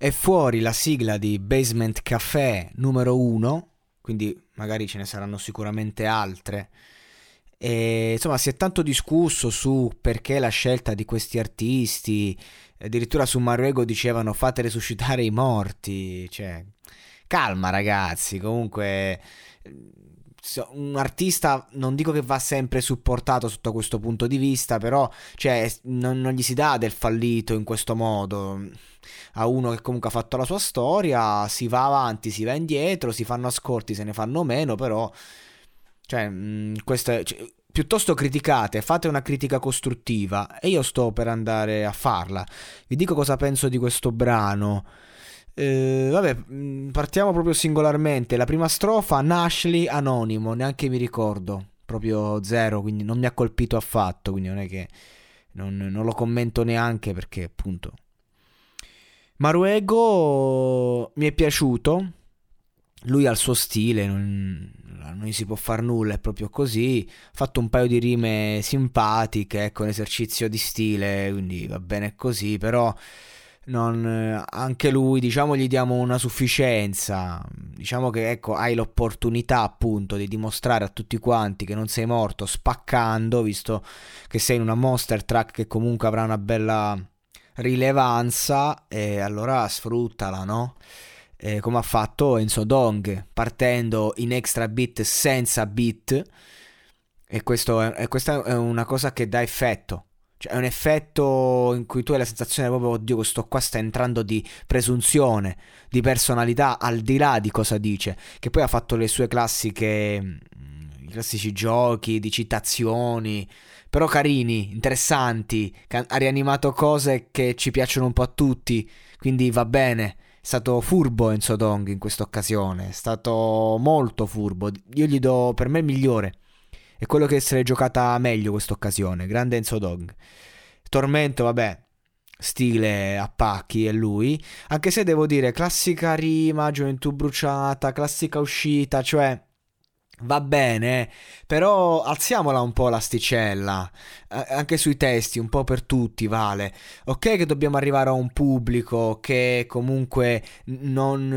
È fuori la sigla di Basement Café numero 1, quindi magari ce ne saranno sicuramente altre. E, insomma, si è tanto discusso su perché la scelta di questi artisti, addirittura su Maruego dicevano fate resuscitare i morti, cioè calma ragazzi, comunque un artista non dico che va sempre supportato sotto questo punto di vista, però cioè, non, non, gli si dà del fallito in questo modo. A uno che comunque ha fatto la sua storia, si va avanti, si va indietro, si fanno ascolti, se ne fanno meno, però cioè, mh, questo è, cioè, piuttosto criticate, fate una critica costruttiva e io sto per andare a farla. Vi dico cosa penso di questo brano. Eh, vabbè, mm, partiamo proprio singolarmente. La prima strofa, Nashley anonimo, neanche mi ricordo, proprio zero, quindi non mi ha colpito affatto, quindi non è che non, non lo commento neanche perché appunto... Maruego mi è piaciuto, lui ha il suo stile, non, non si può far nulla, è proprio così. Ha fatto un paio di rime simpatiche, ecco, un esercizio di stile, quindi va bene così, però non, anche lui, diciamo, gli diamo una sufficienza. Diciamo che ecco, hai l'opportunità appunto di dimostrare a tutti quanti che non sei morto spaccando, visto che sei in una monster track che comunque avrà una bella rilevanza, e allora sfruttala, no? Eh, come ha fatto Enzo Dong, partendo in extra beat senza beat. E, questo è, e questa è una cosa che dà effetto cioè, è un effetto in cui tu hai la sensazione proprio, oddio, questo qua sta entrando di presunzione, di personalità, al di là di cosa dice. Che poi ha fatto le sue classiche, mm, i classici giochi di citazioni, però carini, interessanti. Ha rianimato cose che ci piacciono un po' a tutti, quindi va bene. È stato furbo Enzo Dong in questa occasione, è stato molto furbo. Io gli do per me il migliore è quello che se l'è giocata meglio questa occasione. Grande Enzo Dog. Tormento, vabbè, stile a pacchi è lui. Anche se devo dire, classica rima, gioventù bruciata, classica uscita, cioè Va bene, però alziamola un po' l'asticella, anche sui testi, un po' per tutti vale. Ok che dobbiamo arrivare a un pubblico che comunque non,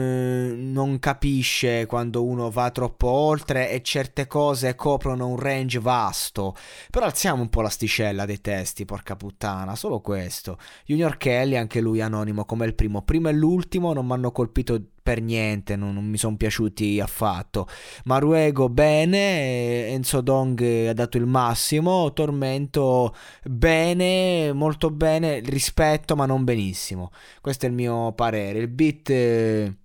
non capisce quando uno va troppo oltre e certe cose coprono un range vasto, però alziamo un po' l'asticella dei testi, porca puttana, solo questo. Junior Kelly, anche lui anonimo come il primo, primo e l'ultimo non mi hanno colpito per niente, non, non mi sono piaciuti affatto. Maruego bene, Enzo Dong ha dato il massimo, Tormento bene, molto bene, rispetto ma non benissimo. Questo è il mio parere. Il beat eh,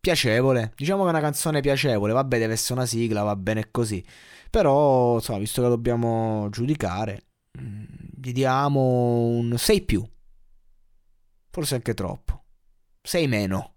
piacevole, diciamo che è una canzone piacevole, vabbè deve essere una sigla, va bene così. Però, insomma, visto che dobbiamo giudicare, mm, gli diamo un 6 più. Forse anche troppo. 6 meno.